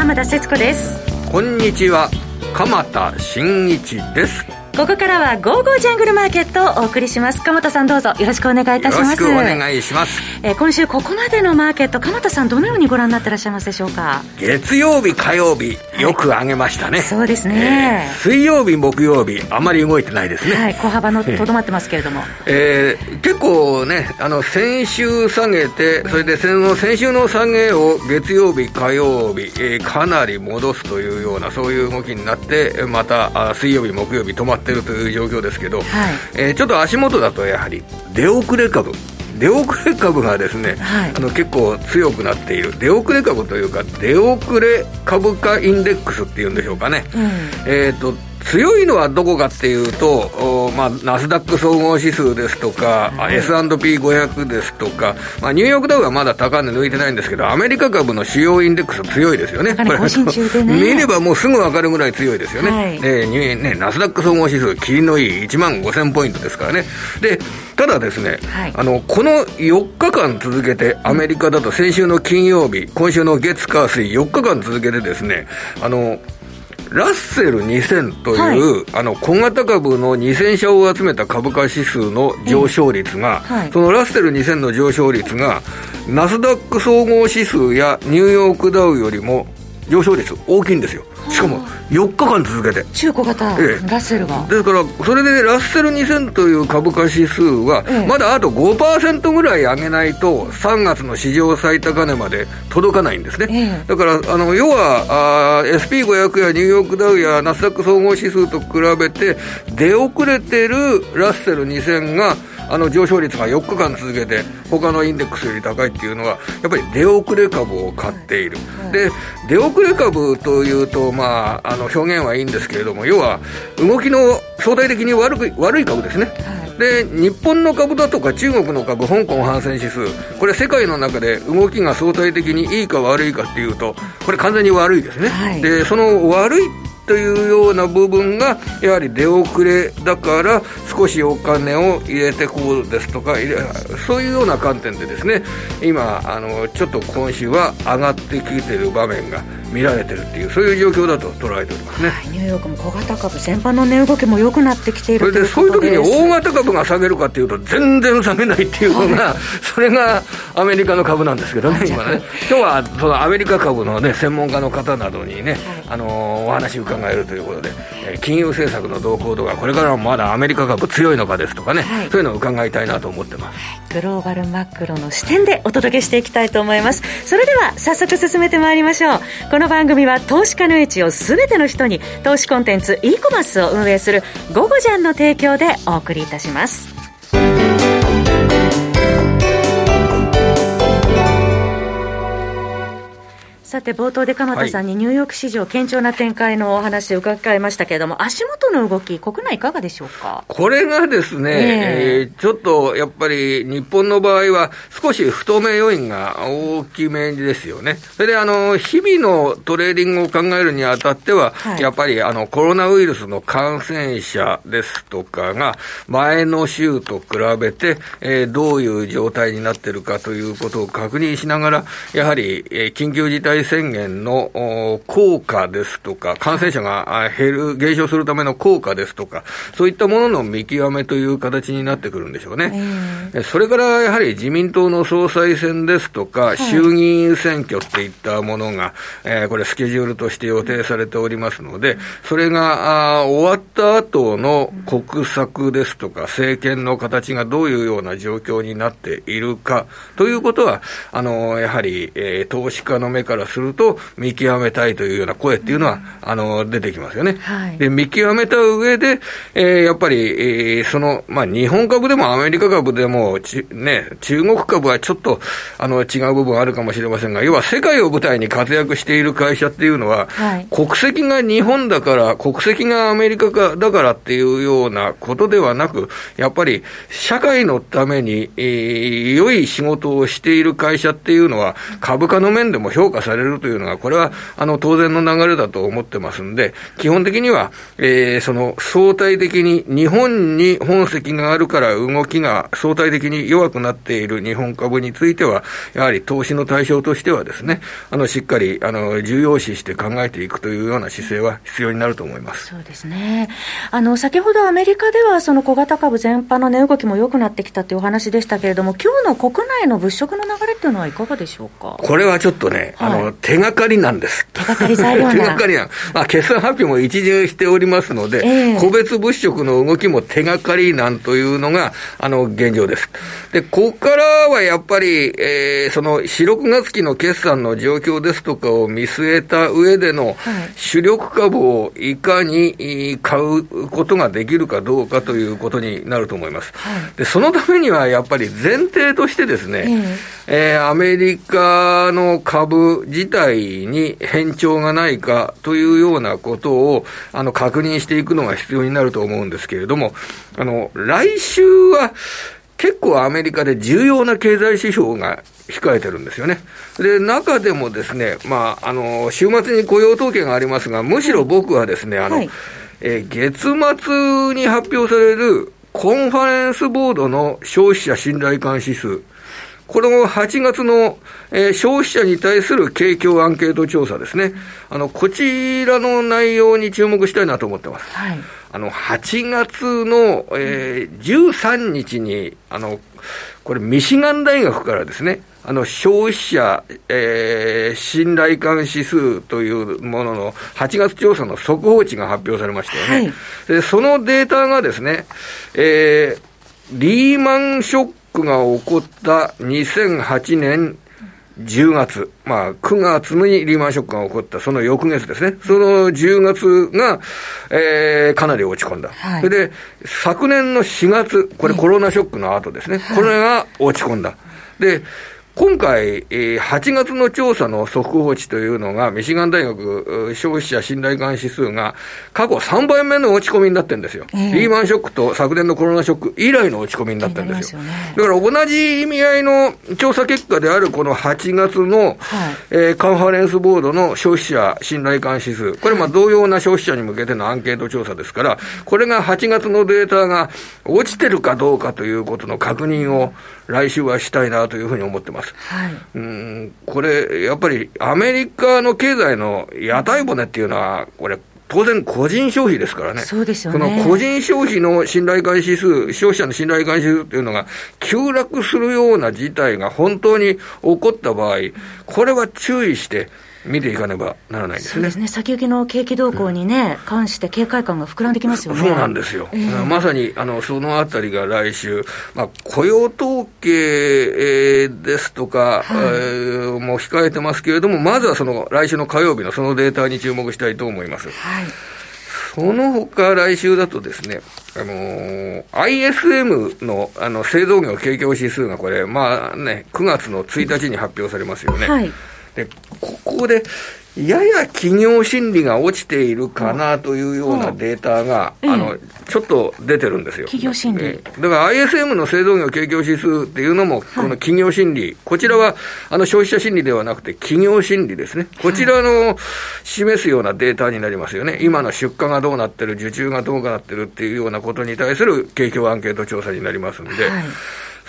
浜田節子です。こんにちは。鎌田新一です。ここからは「ゴーゴージャングルマーケット」をお送りします。鎌田さんどうぞよろしくお願いいたします。よろしくお願いします、えー、今週ここまでのマーケット鎌田さんどのようにご覧になってらっしゃいますでしょうか？月曜日火曜日よく上げましたね、はい、そうですね、えー、水曜日木曜日あまり動いてないですね。はい小幅のとどまってますけれども。えー、結構ねあの先週下げてそれで先の先週の下げを月曜日火曜日、えー、かなり戻すというようなそういう動きになってまたあ水曜日木曜日止まってるという状況ですけど、はい、えー、ちょっと足元だとやはり出遅れ株。出遅れ株がですね、はい、あの結構強くなっている。出遅れ株というか出遅れ株価インデックスっていうんでしょうかね、うん、えっ、ー、と強いのはどこかっていうと、まあ、ナスダック総合指数ですとか、はい、S&P500 ですとか、まあ、ニューヨークダウはまだ高値抜いてないんですけど、アメリカ株の主要インデックス強いですよね。ね、見ればもうすぐ分かるぐらい強いですよね。はい、でねナスダック総合指数、霧のいい1万5000ポイントですからね。で、ただですね、はい、あの、この4日間続けて、アメリカだと先週の金曜日、今週の月火水4日間続けてですね、あの、ラッセル2000という、はい、あの小型株の2000社を集めた株価指数の上昇率が、はい、そのラッセル2000の上昇率が、ナスダック総合指数やニューヨークダウよりも上昇率大きいんですよ。しかも4日間続けて。中古型、ええ、ラッセルが。ですからそれでラッセル2000という株価指数は、ええ、まだあと5%ぐらい上げないと3月の市場最高値まで届かないんですね、え、だからあの要は SP500 やニューヨークダウやナスダック総合指数と比べて出遅れてるラッセル2000があの上昇率が4日間続けて他のインデックスより高いっていうのはやっぱり出遅れ株を買っている、で出遅れ株というとまああの表現はいいんですけれども要は動きの相対的に悪く悪い株ですね、で日本の株だとか中国の株香港反戦指数これ世界の中で動きが相対的にいいか悪いかっていうとこれ完全に悪いですね、はい、でその悪いというような部分がやはり出遅れだから少しお金を入れてこうですとかそういうような観点でですね今あのちょっと今週は上がってきている場面が見られてるっていうそういう状況だと捉えておりますね、はい、ニューヨークも小型株全般の値動きも良くなってきているそれで。そういう時に大型株が下げるかっていうと全然下げないっていうのが、はい、それがアメリカの株なんですけどね今ね。今日はそのアメリカ株のね専門家の方などにね、はい、あのお話伺えるということで、えー、金融政策の動向とかこれからもまだアメリカ株強いのかですとかね、そういうのを伺いたいなと思ってます、グローバルマクロの視点でお届けしていきたいと思います。それでは早速進めてまいりましょう。ここの番組は投資家の位置を全ての人に投資コンテンツ e コマースを運営する「ゴゴジャン」の提供でお送りいたします。さて冒頭で鎌田さんにニューヨーク市場、堅調な展開のお話を伺いましたけれども、足元の動き、国内いかがでしょうか？これがですね、えー、ちょっとやっぱり日本の場合は、少し不透明要因が大きめですよね。それであの日々のトレーディングを考えるにあたっては、はい、やっぱりあのコロナウイルスの感染者ですとかが、前の週と比べて、えー、どういう状態になっているかということを確認しながら、やはり、えー、緊急事態宣言の効果ですとか、感染者が減る、減少するための効果ですとか、そういったものの見極めという形になってくるんでしょうね。えー、それからやはり自民党の総裁選ですとか、衆議院選挙っていったものが、えー、これスケジュールとして予定されておりますので、それがあ終わった後の国策ですとか、政権の形がどういうような状況になっているかということは、あの、やはり、えー、投資家の目からすると、見極めたいというような声っていうのは、あの、出てきますよね。はい、で、見極めた上で、えー、やっぱり、えー、その、まあ、日本株でもアメリカ株でも、ちね、中国株はちょっと、あの、違う部分あるかもしれませんが、要は世界を舞台に活躍している会社っていうのは、はい、国籍が日本だから、国籍がアメリカかだからっていうようなことではなく、やっぱり社会のために、えー、良い仕事をしている会社っていうのは、株価の面でも評価されれるというのが、これは、あの、当然の流れだと思ってますんで、基本的には、えー、その、相対的に、日本に本籍があるから動きが相対的に弱くなっている日本株については、やはり投資の対象としてはですね、あの、しっかり、あの、重要視して考えていくというような姿勢は必要になると思います。そうですね。あの、先ほどアメリカでは、その小型株全般の値動きも良くなってきたというお話でしたけれども、今日の国内の物色の流れっていうのはいかがでしょうか？これはちょっとね、はい、あの、手がかりなんです。手がかり材料手がかりなまあ、決算発表も一巡しておりますので、えー、個別物色の動きも手がかりなんというのが、あの、現状です。で、ここからはやっぱり、えー、その、4、6月期の決算の状況ですとかを見据えた上での、主力株をいかに買うことができるかどうかということになると思います。はい、で、そのためにはやっぱり前提としてですね、えー、えー、アメリカの株自体に変調がないかというようなことを、あの、確認していくのが必要になると思うんですけれども、あの、来週は、結構アメリカで重要な経済指標が控えてるんですよね。で、中でもですね、まあ、あの、週末に雇用統計がありますが、むしろ僕はですね、あの、はい、えー、月末に発表されるコンファレンスボードの消費者信頼感指数、この8月の、えー、消費者に対する景況アンケート調査ですね。あの、こちらの内容に注目したいなと思ってます。はい。あの、8月の、えー、13日に、あの、これ、ミシガン大学からですね、あの、消費者、えー、信頼感指数というものの8月調査の速報値が発表されましたよね。はい、で、そのデータがですね、えー、リーマンショックが起こった2008年10月、まあ、9月にリーマンショックが起こった、その翌月ですね。その10月が、えー、かなり落ち込んだ。はい、それで、昨年の4月、これコロナショックの後ですね。はい、これが落ち込んだ。で、今回、8月の調査の速報値というのが、ミシガン大学消費者信頼感指数が過去3倍目の落ち込みになってるんですよ、えー、リーマンショックと昨年のコロナショック以来の落ち込みになってるんですよ。ね、だから同じ意味合いの調査結果であるこの8月の、はい、えー、カンファレンスボードの消費者信頼感指数、これまあ同様な消費者に向けてのアンケート調査ですから、これが8月のデータが落ちてるかどうかということの確認を来週はしたいなというふうに思ってます。はい、うんこれ、やっぱりアメリカの経済の屋台骨っていうのは、これ、当然個人消費ですからね。そうですよね。その個人消費の信頼感指数、消費者の信頼感指数っていうのが急落するような事態が本当に起こった場合、これは注意して、見ていかねばならないんですね。そうですね。先行きの景気動向にね、うん、関して警戒感が膨らんできますよね。そうなんですよ。えー、まさに、あの、そのあたりが来週、まあ、雇用統計、ですとか、はい、えー、も控えてますけれども、まずはその、来週の火曜日のそのデータに注目したいと思います。はい。その他、来週だとですね、あのー、ISM の、あの、製造業景況指数がこれ、まあね、9月の1日に発表されますよね。はい。で、ここで、やや企業心理が落ちているかなというようなデータが、あの、ちょっと出てるんですよ。企業心理。だから ISM の製造業景況指数っていうのも、この企業心理、こちらは、あの、消費者心理ではなくて企業心理ですね。こちらの示すようなデータになりますよね。今の出荷がどうなってる、受注がどうなってるっていうようなことに対する景況アンケート調査になりますんで、はい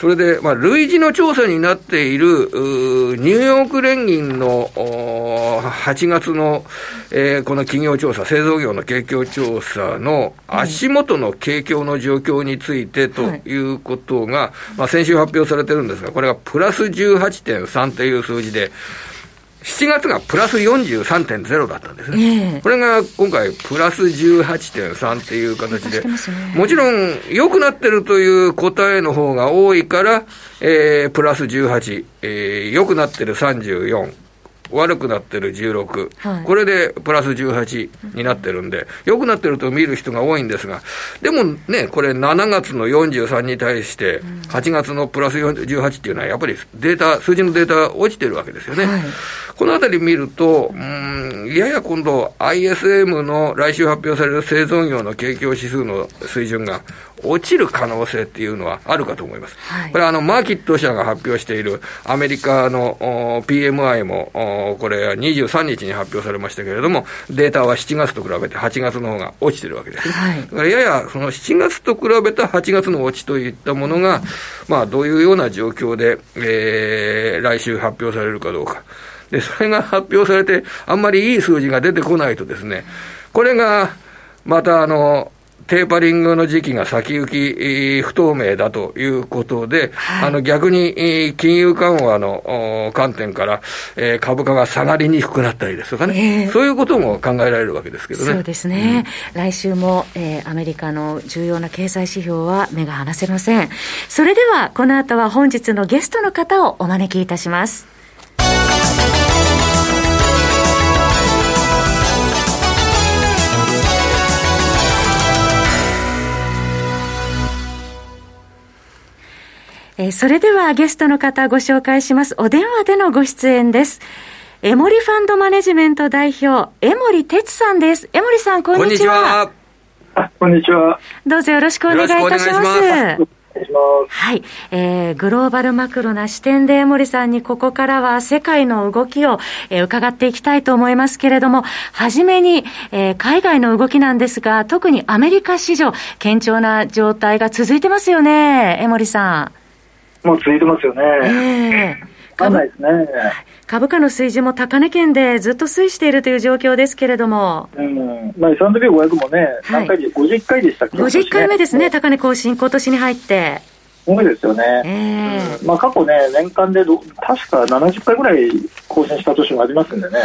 それで、まあ、類似の調査になっている、ニューヨーク連銀の8月の、えー、この企業調査、製造業の景況調査の足元の景況の状況についてということが、はい、まあ、先週発表されてるんですが、これがプラス18.3という数字で、7月がプラス43.0だったんですね。えー、これが今回プラス18.3っていう形で、ね、もちろん良くなってるという答えの方が多いから、えー、プラス18、えー、良くなってる34、悪くなってる16、はい、これでプラス18になってるんで、良くなってると見る人が多いんですが、でもね、これ7月の43に対して、8月のプラス18っていうのは、やっぱりデータ、数字のデータ落ちてるわけですよね。はい。このあたり見ると、うん、やや今度 ISM の来週発表される製造業の景況指数の水準が落ちる可能性っていうのはあるかと思います。はい、これはあの、マーキット社が発表しているアメリカの PMI も、これは23日に発表されましたけれども、データは7月と比べて8月の方が落ちてるわけです。はい、だからややその7月と比べた8月の落ちといったものが、まあ、どういうような状況で、えー、来週発表されるかどうか。で、それが発表されて、あんまりいい数字が出てこないとですね、これが、またあの、テーパリングの時期が先行き不透明だということで、はい、あの逆に金融緩和の観点から、えー、株価が下がりにくくなったりですとかね、えー、そういうことも考えられるわけですけどね。そうですね。うん、来週も、えー、アメリカの重要な経済指標は目が離せません。それでは、この後は本日のゲストの方をお招きいたします。えー、それではゲストの方ご紹介します。お電話でのご出演です。エモリファンドマネジメント代表、江森哲さんです。江森さん、こんにちは。こんにちは。どうぞよろしくお願いいたします。はい。えー、グローバルマクロな視点で江森さんにここからは世界の動きを、えー、伺っていきたいと思いますけれども、はじめに、えー、海外の動きなんですが、特にアメリカ市場、堅調な状態が続いてますよね、江森さん。もう続いてますよね。えー株ね、株価の水準も高値圏でずっと推移しているという状況ですけれども。うん。まあ、S&P500 もね、何回で、50回でしたっけ ?50 回目ですね、高値更新、今年に入って。すごいですよね。えー、まあ、過去ね、年間でど確か70回ぐらい更新した年もありますんでね。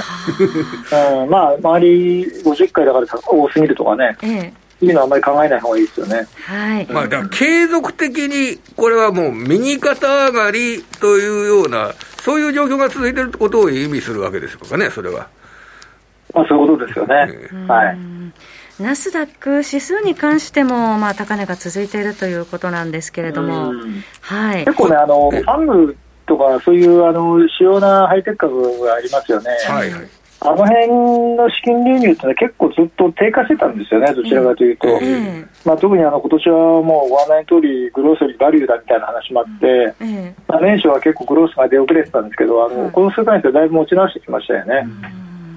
うん、まあ、周り50回だから多すぎるとかね。えーいうのはあんまり考えない方がいいですよね。はい。まあ、だから継続的に、これはもう右肩上がりというような、そういう状況が続いていることを意味するわけですかね、それは。まあ、そういうことですよね。はい。ナスダック指数に関しても、まあ、高値が続いているということなんですけれども、はい、結構ね、あのファングとか、そういうあの主要なハイテク株がありますよね。はいはいあの辺の資金流入ってのは結構ずっと低下してたんですよね、どちらかというと。まあ、特にあの今年はもうご案内の通り、グロースよりバリューだみたいな話もあって、まあ、年初は結構グロースが出遅れてたんですけど、あのこの数ヶ月でだいぶ持ち直してきましたよね。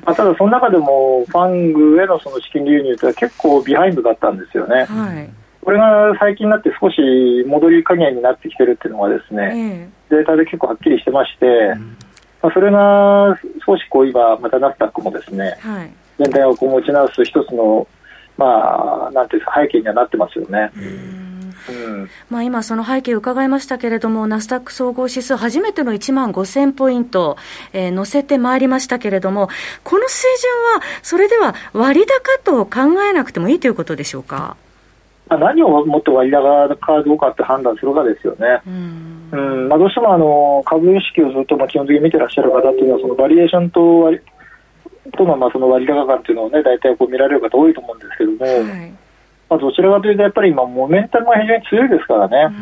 まあ、ただ、その中でもファングへのその資金流入っては結構ビハインドだったんですよね。はい。これが最近になって少し戻り加減になってきてるっていうのがですね、データで結構はっきりしてまして、まあ、それが少しこう今、またナスダックもですね、はい、全体をこう持ち直す一つの、まあ、なんていうか、背景にはなってますよね。うん、まあ、今、その背景を伺いましたけれども、ナスダック総合指数、初めての1万5000ポイント、えー、乗せてまいりましたけれども、この水準は、それでは割高と考えなくてもいいということでしょうか？何をもって割高かどうかって判断するかですよね。うん。うん。まあ、どうしてもあの株式をずっとまあ基本的に見てらっしゃる方っていうのは、そのバリエーションと割とのまあその割高感っていうのをね、大体こう見られる方多いと思うんですけども、はい、まあ、どちらかというと、やっぱり今、モメンタムが非常に強いですからね、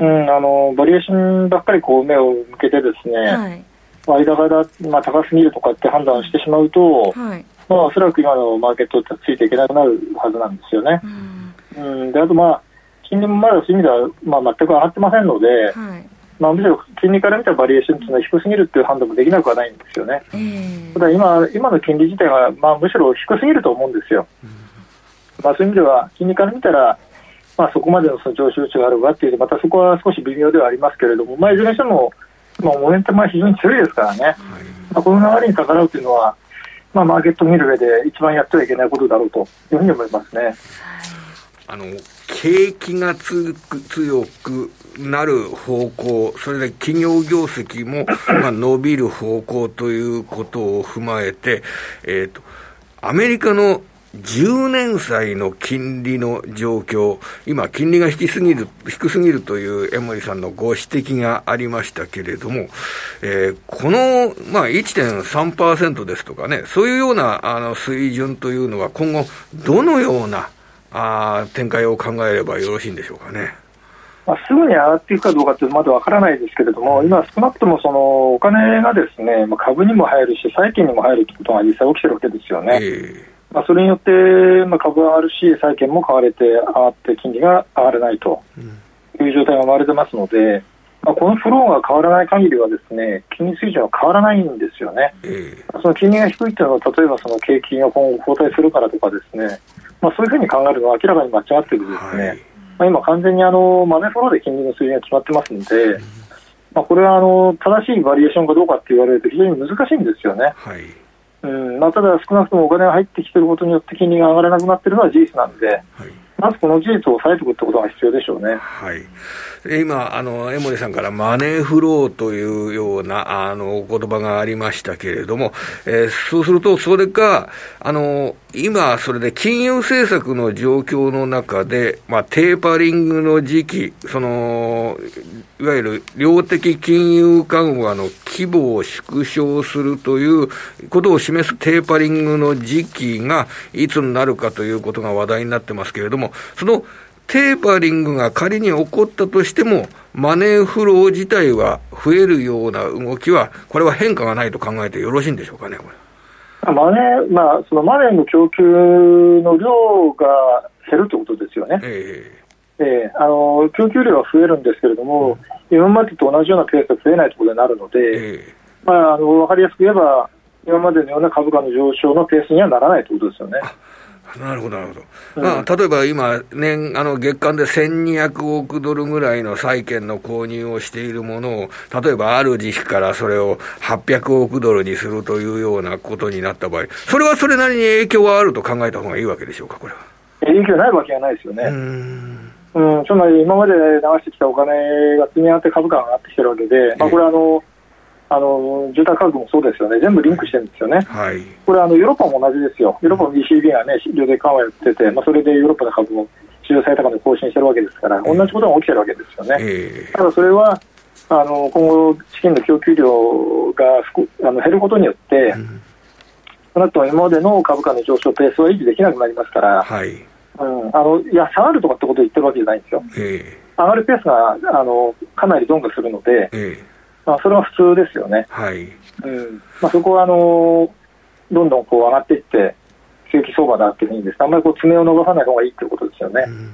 うん、あのバリエーションばっかりこう目を向けて、ですね、はい、割高だ、まあ、高すぎるとかって判断してしまうと、はい、まあ、おそらく今のマーケットってついていけなくなるはずなんですよね。うん。うん、であと、まあ、金利もまだそういう意味では、まあ、全く上がってませんので、はい。まあ、むしろ金利から見たバリエーションというのは低すぎるという判断もできなくはないんですよね。えー、ただ今、今の金利自体は、まあ、むしろ低すぎると思うんですよ。うん、まあ、そういう意味では、金利から見たら、まあ、そこまでのその上昇値があるかというと、またそこは少し微妙ではありますけれども、まあ、いずれにしても、まあ、モメンタムは非常に強いですからね、はい、まあ、この流れに逆らうというのは、まあ、マーケットを見る上で一番やってはいけないことだろうというふうに思いますね。あの、景気がつく強くなる方向、それで企業業績も、まあ、伸びる方向ということを踏まえて、えっ、ー、と、アメリカの10年債の金利の状況、今、金利が低すぎる、低すぎるという江森さんのご指摘がありましたけれども、えー、この、まあ、1.3%ですとかね、そういうようなあの水準というのは今後、どのようなあ展開を考えればよろしいんでしょうかね。まあ、すぐに上がっていくかどうかってまだわからないですけれども、今、少なくともそのお金がですね、まあ、株にも入るし、債券にも入るということが実際起きてるわけですよね。えー、まあ、それによって、まあ、株が上がるし、債券も買われて、上がって金利が上がらないという状態が生まれてますので、まあ、このフローが変わらない限りはですね金利水準は変わらないんですよね、えー、その金利が低いというのは例えばその景気が今後後退するからとかですね、まあ、そういうふうに考えるのは明らかに間違っているですね、はい、まあ、今完全にあのマネーフローで金利の水準が決まってますので、まあ、これはあの正しいバリエーションかどうかって言われると非常に難しいんですよね。はいうん。まあ、ただ、少なくともお金が入ってきていることによって金利が上がらなくなっているのは事実なんで、はい、まずこの事実を抑えておくってことが必要でしょうね。はい。今、あの、江森さんからマネーフローというような、あの、お言葉がありましたけれども、えー、そうすると、それか、あの、今、それで金融政策の状況の中で、まあ、テーパリングの時期、その、いわゆる量的金融緩和の規模を縮小するということを示すテーパリングの時期がいつになるかということが話題になってますけれども、そのテーパリングが仮に起こったとしても、マネーフロー自体は増えるような動きは、これは変化がないと考えてよろしいんでしょうかね、これ。マネー、まあ、そのマネーの供給の量が減るということですよね。えー、えー、あの供給量は増えるんですけれども、うん、今までと同じようなペースが増えないとことになるので、えー、まあ、あの分かりやすく言えば、今までのような株価の上昇のペースにはならないということですよね。なるほど、なるほど。うん、まあ、例えば今、年、あの、月間で1200億ドルぐらいの債券の購入をしているものを、例えばある時期からそれを800億ドルにするというようなことになった場合、それはそれなりに影響はあると考えた方がいいわけでしょうか、これは。影響ないわけがないですよね。うんうん、つまり今まで流してきたお金が積み上がって株価が上がってきてるわけで、まあ、これはあの、あの住宅価格もそうですよね、全部リンクしてるんですよね、はい、これあの、ヨーロッパも同じですよ、ヨーロッパも ECB が、ね、量的緩和やってて、まあ、それでヨーロッパの株も史上最高値更新してるわけですから、同じことが起きてるわけですよね。えー、ただそれはあの今後、資金の供給量があの減ることによって、少なくとも今までの株価の上昇ペースは維持できなくなりますから、はい、うん、あのいや下がるとかってことを言ってるわけじゃないんですよ。えー、上がるペースがあのかなり鈍化するので、えーまあ、それは普通ですよね。はい。うんまあ、そこはあのどんどんこう上がっていって、景気相場だっていうふうにです、ね、あんまりこう爪を伸ばさない方がいいということですよね。うん、うん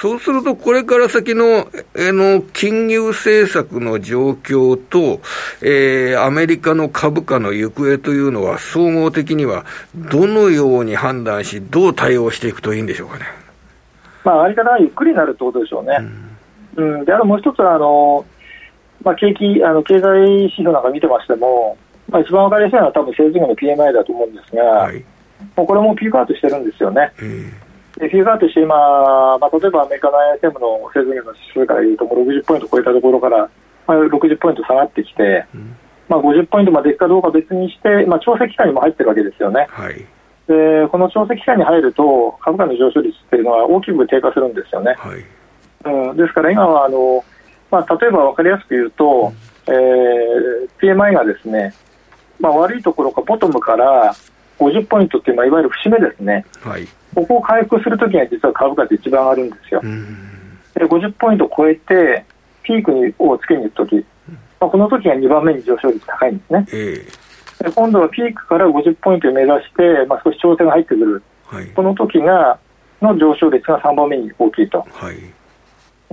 そうすると、これから先の、えの、金融政策の状況と、えー、アメリカの株価の行方というのは、総合的には、どのように判断し、どう対応していくといいんでしょうかね。まあ、上がり方はゆっくりになるってことでしょうね。うん、うん、で、あともう一つは、あの、まあ、景気、あの経済指標なんか見てましても、まあ、一番分かりやすいのは多分製造業の PMI だと思うんですが、はい、もうこれもピークアウトしてるんですよね。でピークアウトして今、まあ、例えばアメリカの ISM の製造業の指数からいうと、もう60ポイント超えたところから、まあ、60ポイント下がってきて、うん、まあ、50ポイントまでいくかどうか別にして、まあ、調整期間にも入ってるわけですよね。はい、でこの調整期間に入ると、株価の上昇率っていうのは大きく低下するんですよね。はい、うん、ですから今はあのまあ、例えば分かりやすく言うと、えー、PMI がですね、まあ、悪いところかボトムから50ポイントっていう、まあ、いわゆる節目ですね、はい、ここを回復するときには実は株価って一番上がるんですよ。で50ポイントを超えてピークにをつけに行くとき、まあ、この時が2番目に上昇率高いんですね。えー、で今度はピークから50ポイントを目指して、まあ、少し調整が入ってくる、はい、この時がの上昇率が3番目に大きいと。はい。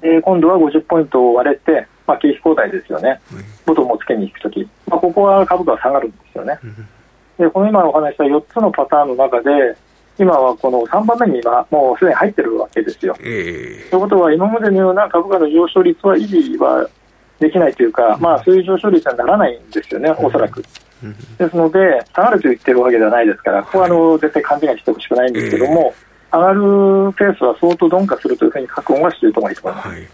えー、今度は50ポイントを割れて、まあ、景気後退ですよね、ボトムをつけに行くとき、まあ、ここは株価は下がるんですよね。でこの今お話した4つのパターンの中で、今はこの3番目に今、もうすでに入ってるわけですよ。えー、ということは、今までのような株価の上昇率は維持はできないというか、まあ、そういう上昇率はならないんですよね、おそらく。ですので、下がると言ってるわけではないですから、ここはあの絶対勘違いしてほしくないんですけども、えー上がるペースは相当鈍化するというふうに覚悟はしていると思います。はい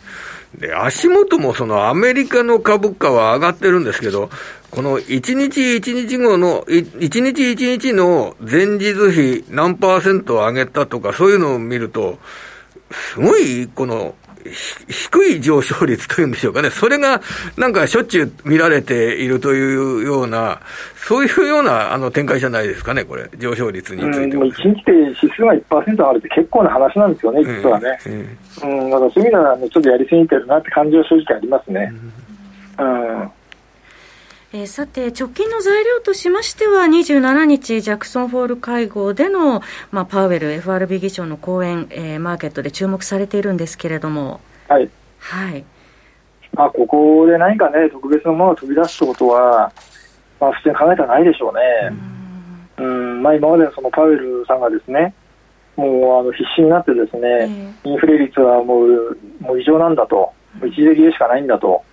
で、足元もそのアメリカの株価は上がってるんですけど、この1日1日後の、1日1日の前日比何パーセント上げたとか、そういうのを見ると、すごい、この、低い上昇率というんでしょうかね、それがなんかしょっちゅう見られているというような、そういうようなあの展開じゃないですかね、これ、上昇率については、ね。1日で指数が1%上がるって結構な話なんですよね、実はね。うん、うん、だからそういう意味では、ね、ちょっとやりすぎてるなって感じは正直ありますね。うん、うんえー、さて、直近の材料としましては、27日、ジャクソンホール会合での、まあ、パウエル FRB 議長の講演、えー、マーケットで注目されているんですけれども。はい。はい。まあ、ここで何かね、特別なものが飛び出すってことは、まあ、普通に考えたらないでしょうね。うん、まあ、今までのそのパウエルさんがですね、もうあの必死になってですね、インフレ率はもうもう異常なんだと、一時的でしかないんだと。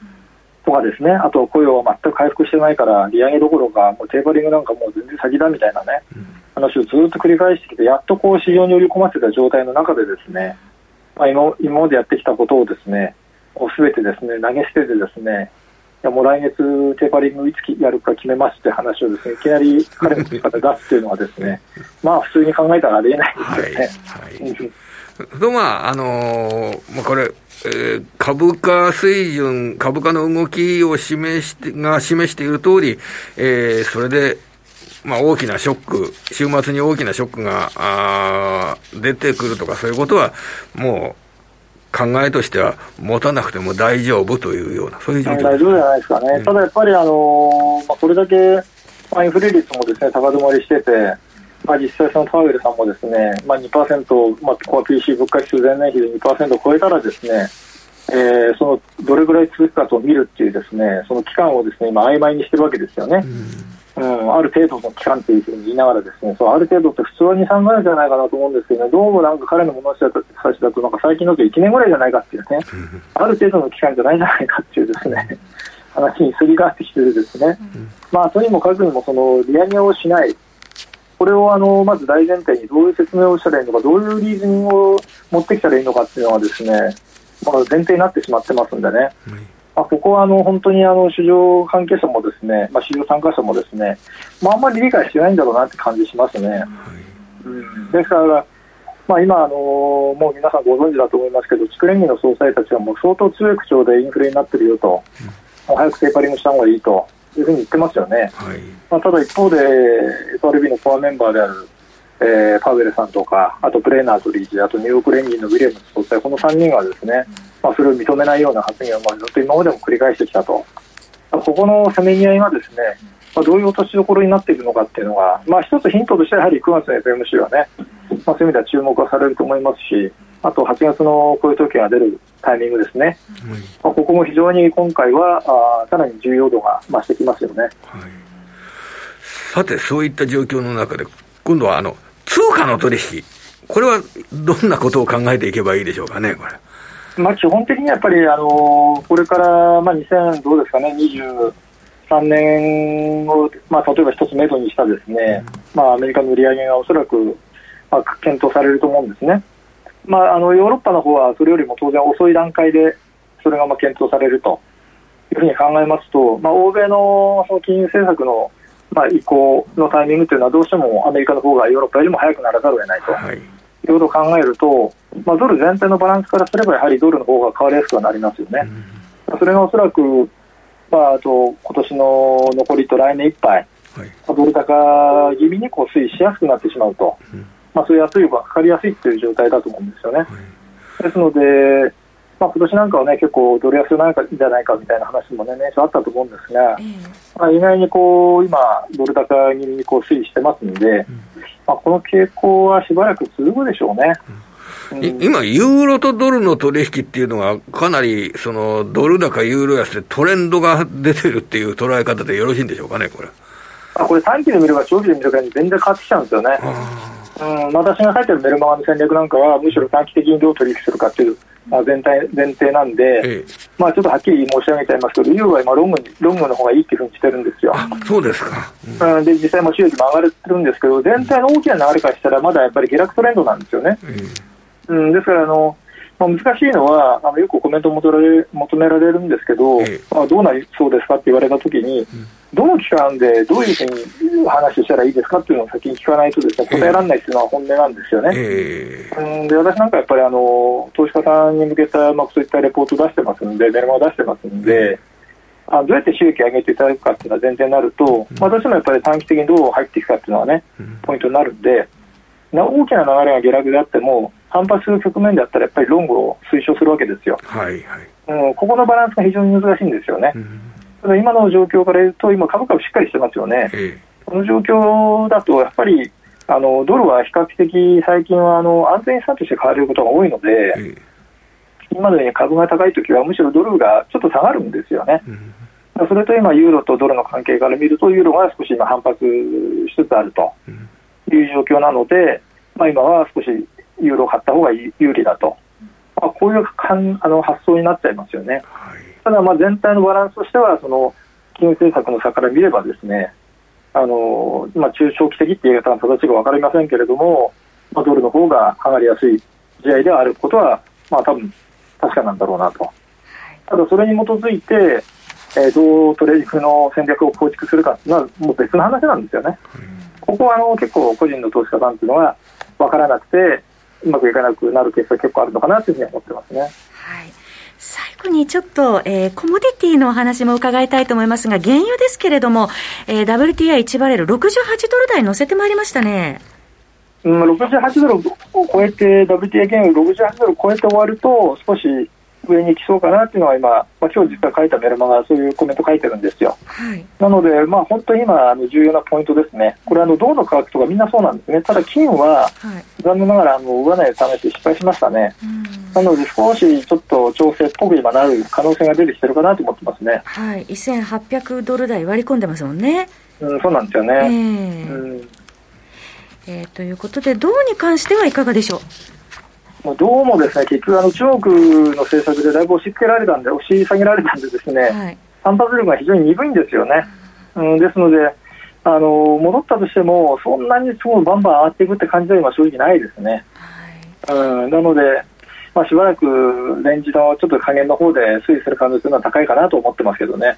とかですね、あと雇用は全く回復してないから、利上げどころか、もうテーパリングなんかもう全然先だみたいなね、うん、話をずっと繰り返してきて、やっとこう市場に織り込ませた状態の中でですね、まあ、今今までやってきたことをですね、すべてですね、投げ捨ててですね、いやもう来月テーパリングいつやるか決めますって話をですね、いきなり彼の方出すっていうのはですね、まあ普通に考えたらありえないですよね。はい。はいと、まあ、あのー、まあ、これ、えー、株価水準、株価の動きを示して、が示している通り、えー、それで、まあ、大きなショック、週末に大きなショックがあ出てくるとか、そういうことは、もう、考えとしては持たなくても大丈夫というような、そういう状況大丈夫じゃないですかね、うん、ただやっぱり、あのー、まあ、これだけ、まあ、インフレ率もですね高止まりしてて、まあ、実際、そのパウエルさんもですね、まあ2%、まあ、コア PC 物価指数前年比で2%を超えたらですね、えー、そのどれぐらい続くかと見るっていうですね、その期間をですね、今曖昧にしてるわけですよね。うん、うん、ある程度の期間っていうふうに言いながらですね、そうある程度って普通は2、3ぐらいじゃないかなと思うんですけどね、どうもなんか彼の物差しだと、なんか最近のと1年ぐらいじゃないかっていうね、ある程度の期間じゃないんじゃないかっていうですね、話にすり替わってきてるですね、まあ、とにもかくにもその利上げをしない、これをあのまず大前提にどういう説明をしたらいいのか、どういうリーズニングを持ってきたらいいのかっていうのはですね、まあ、前提になってしまってますんでね、まあ、ここはあの本当にあの市場関係者もですね、まあ、市場参加者もですね、まあ、あんまり理解してないんだろうなって感じしますね。うん、ですから、まあ、今あの、もう皆さんご存知だと思いますけど、地区連議の総裁たちはもう相当強い口調でインフレになってるよと、うん、早くテーパリングした方がいいと。いうふうに言ってますよね、はい、まあ、ただ一方で FRB のコアメンバーである、えー、パウエルさんとかあとブレーナーズ理事あとニューヨーク連銀のウィリアムズ総裁この3人がですね、まあ、それを認めないような発言をまあずっと今までも繰り返してきたと。ここのせめぎ合いがですね、まあ、どういう落としどころになっているのかっていうのが、まあ、一つヒントとしてはやはり9月の FMC はね、まあ、そういう意味では注目はされると思いますしあと8月のこういう時が出るタイミングですね、まあ、ここも非常に今回はあさらに重要度が増してきますよね、はい、さて、そういった状況の中で、今度はあの通貨の取引、これはどんなことを考えていけばいいでしょうかね、これ。まあ、基本的にやっぱり、あのこれから、まあ、2000どうですかね、23年を、まあ、例えば一つ目処にしたですね、うん、まあ、アメリカの売り上げがおそらく、まあ、検討されると思うんですね。まあ、あのヨーロッパの方はそれよりも当然遅い段階でそれがまあ検討されるというふうに考えますと、まあ、欧米のその金融政策のまあ移行のタイミングというのはどうしてもアメリカの方がヨーロッパよりも早くならざるを得ないと、はい、いうことを考えると、まあ、ドル全体のバランスからすればやはりドルの方が変わりやすくはなりますよね。うん、それがおそらく、まあ、あと今年の残りと来年いっぱい、はい、ドル高気味にこう推移しやすくなってしまうと。うんまあ、そういう圧力がかかりやすいという状態だと思うんですよね。はい、ですので、まあ、今年なんかはね、結構ドル安なんかじゃないかみたいな話もね、年初あったと思うんですが、えー、まあ、意外にこう、今、ドル高気味にこう推移してますので、うん、まあ、この傾向はしばらく続くでしょうね。うん、今、ユーロとドルの取引っていうのが、かなりそのドル高、ユーロ安でトレンドが出てるっていう捉え方でよろしいんでしょうかね、これ。あこれ、短期で見れば長期で見るかに全然変わってきちゃうんですよね。うん、私が書いてるメルマガの戦略なんかは、むしろ短期的にどう取引するかという、まあ、全体前提なんで、ええ、まあ、ちょっとはっきり申し上げちゃいますけど、ユーは今ロングに、ロングの方がいいっていうふうにしてるんですよ。そうですか、うん、で実際も収益も上がってるんですけど、全体の大きな流れからしたら、まだやっぱり下落トレンドなんですよね。え、うん、ですからあの、まあ、難しいのは、あのよくコメント求められ求められるんですけど、まあ、どうなりそうですかって言われたときに、どの期間でどういうふうに話したらいいですかっていうのを先に聞かないとですね、答えられないっていうのは本音なんですよね。えー、うんで私なんかやっぱりあの投資家さんに向けた、まあ、そういったレポート出してますんで、メルマガ出してますんで、あどうやって収益を上げていただくかっていうのは前提になると、まあ、どうしてもやっぱり短期的にどう入っていくかっていうのはね、ポイントになるんで、大きな流れが下落であっても、反発する局面であったら、やっぱりロングを推奨するわけですよ。はいはいうん、ここのバランスが非常に難しいんですよね。うんただ今の状況から言うと、今、株価はしっかりしてますよね。この状況だと、やっぱりあのドルは比較的最近はあの安全資産として買われることが多いので、今のように株が高いときはむしろドルがちょっと下がるんですよね。それと今、ユーロとドルの関係から見ると、ユーロが少し今反発しつつあるという状況なので、まあ、今は少しユーロを買った方が有利だと、まあ、こういうかんあの発想になっちゃいますよね。はいただ、まあ全体のバランスとしては、その金融政策の差から見ればですね、あのまあ、中長期的っていう言い方の形が分かりませんけれども、まあ、ドルの方が上がりやすい地合いであることは、まあ多分確かなんだろうなと。ただ、それに基づいて、えー、どうトレーディングの戦略を構築するかっていうのは、もう別の話なんですよね。ここはあの結構、個人の投資家さんっていうのは分からなくて、うまくいかなくなるケースが結構あるのかなというふうに思ってますね。はい最後にちょっと、えー、コモディティのお話も伺いたいと思いますが、原油ですけれども、えー、WTI1 バレル68ドル台乗せてまいりましたね。うん、68ドルを超えて、WTI 原油68ドルを超えて終わると、少し上に来そうかなっていうのは今、まあ、今日実は書いたメルマガそういうコメント書いてるんですよ。はい、なので、まあ、本当に今、あの重要なポイントですね。これ、あの銅の価格とかみんなそうなんですね。ただ、金は、残念ながら、あの上値を試して失敗しましたね。なので、少しちょっと調整っぽく今なる可能性が出てきてるかなと思ってますね。はい。1800ドル台割り込んでますもんね。うん、そうなんですよね。えー、うんえー、ということで、銅に関してはいかがでしょう？どうもですね、結局あの中国の政策でだいぶ押し付けられたんで、押し下げられたんでですね、はい、反発力が非常に鈍いんですよね。うん、ですので、あの戻ったとしても、そんなにすごいバンバン上がっていくって感じは今、正直ないですね。はい、うん、なので、まあ、しばらくレンジのちょっと下限の方で推移する可能性は高いかなと思ってますけどね。はい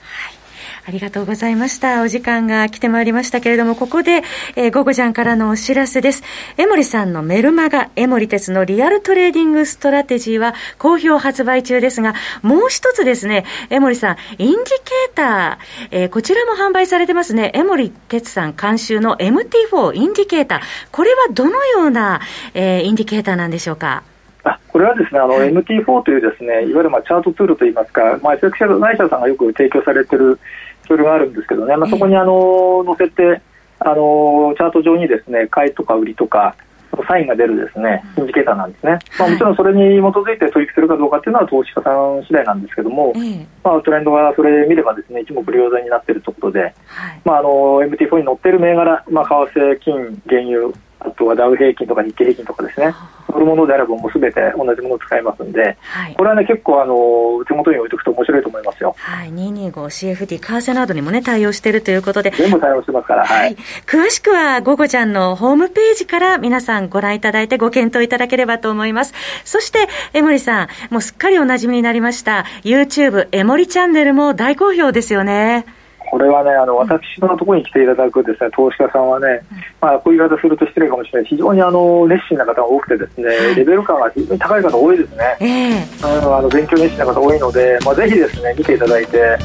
ありがとうございました。お時間が来てまいりましたけれども、ここで、えー、ゴゴジャンからのお知らせです。江守さんのメルマガ、江守哲のリアルトレーディングストラテジーは好評発売中ですが、もう一つですね、江守さん、インディケーター、えー、こちらも販売されてますね。江守哲さん監修の MT4 インディケーター。これはどのような、えー、インディケーターなんでしょうか？あこれはですねあの、はい、MT4 というですねいわゆるまあチャートツールといいますか、まあ、FX 会社さんがよく提供されてるツールがあるんですけどね、まあ、そこにあの載せてあのチャート上にですね買いとか売りとかサインが出るですねインジケーターなんですね、まあ、もちろんそれに基づいて取引するかどうかっていうのは投資家さん次第なんですけども、まあ、トレンドがそれ見ればですね一目瞭然になっているということで、まあ、あの MT4 に載っている銘柄、まあ、為替、金、原油あとはダウ平均とか日経平均とかですね、乗るものであればもうすべて同じものを使いますんで、はい、これはね、結構あの、手元に置いておくと面白いと思いますよ。はい、225CFD、為替などにもね、対応しているということで。全部対応してますから、はい。はい、詳しくは、ゴゴちゃんのホームページから皆さんご覧いただいてご検討いただければと思います。そして、江森さん、もうすっかりお馴染みになりました、YouTube 江森チャンネルも大好評ですよね。これはね、あの私のところに来ていただくですね投資家さんはね、まあ、こういう言い方すると失礼かもしれない、非常にあの熱心な方が多くて、ですねレベル感が非常に高い方多いですね、えー、あの勉強熱心な方多いので、まあ、ぜひですね見ていただいて、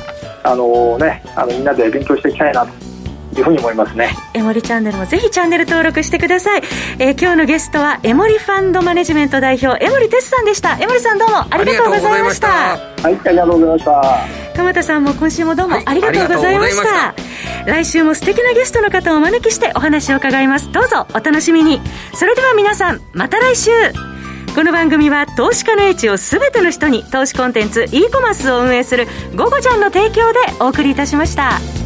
あのね、あのみんなで勉強していきたいなと。いうふうに思いますね。エモリチャンネルもぜひチャンネル登録してください。えー、今日のゲストはエモリファンドマネジメント代表エモリテスさんでした。エモリさんどうもありがとうございました。はい、ありがとうございました。鎌田さんも今週もどうもありがとうございました。はいした、来週も素敵なゲストの方をお招きしてお話を伺います。どうぞお楽しみに。それでは皆さんまた来週。この番組は投資家の英知を全ての人に投資コンテンツ e コマースを運営する「ゴゴちゃん」の提供でお送りいたしました。